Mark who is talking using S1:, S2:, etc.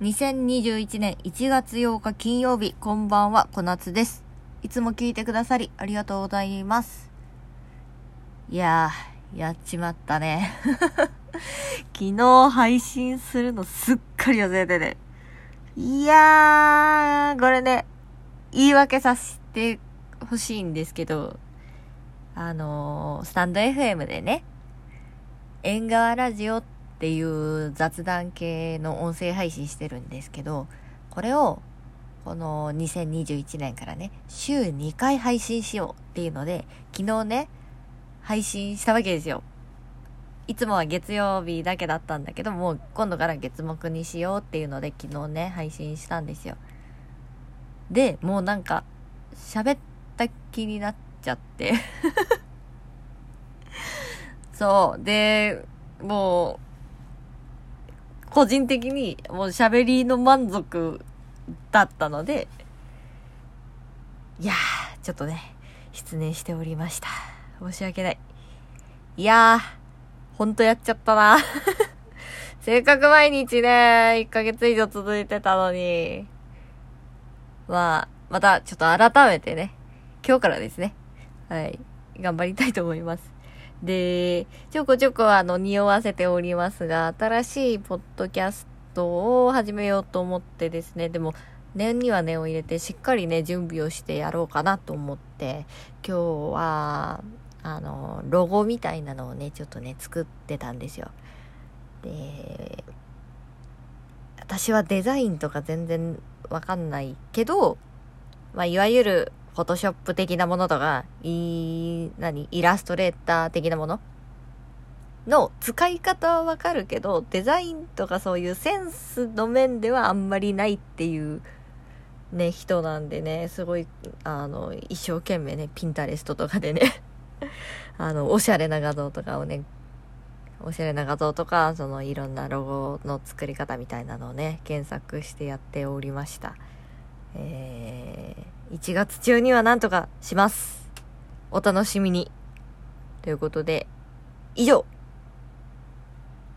S1: 2021年1月8日金曜日、こんばんは、小夏です。いつも聞いてくださり、ありがとうございます。いやー、やっちまったね。昨日配信するのすっかり忘れてて。いやー、これね、言い訳させてほしいんですけど、あのー、スタンド FM でね、縁側ラジオってっていう雑談系の音声配信してるんですけど、これを、この2021年からね、週2回配信しようっていうので、昨日ね、配信したわけですよ。いつもは月曜日だけだったんだけど、もう今度から月木にしようっていうので、昨日ね、配信したんですよ。で、もうなんか、喋った気になっちゃって。そう。で、もう、個人的にもう喋りの満足だったので、いやー、ちょっとね、失念しておりました。申し訳ない。いやー、ほんとやっちゃったな。せっかく毎日ね、1ヶ月以上続いてたのに。まあ、またちょっと改めてね、今日からですね。はい。頑張りたいと思います。で、ちょこちょこあの、匂わせておりますが、新しいポッドキャストを始めようと思ってですね、でも、念には念を入れて、しっかりね、準備をしてやろうかなと思って、今日は、あの、ロゴみたいなのをね、ちょっとね、作ってたんですよ。で、私はデザインとか全然わかんないけど、まあ、いわゆる、フォトショップ的なものとか、い、何？イラストレーター的なもの？の使い方はわかるけど、デザインとかそういうセンスの面ではあんまりないっていうね、人なんでね、すごい、あの、一生懸命ね、ピンタレストとかでね、あの、おしゃれな画像とかをね、おしゃれな画像とか、そのいろんなロゴの作り方みたいなのをね、検索してやっておりました。えー、1月中にはなんとかします。お楽しみに。ということで、以上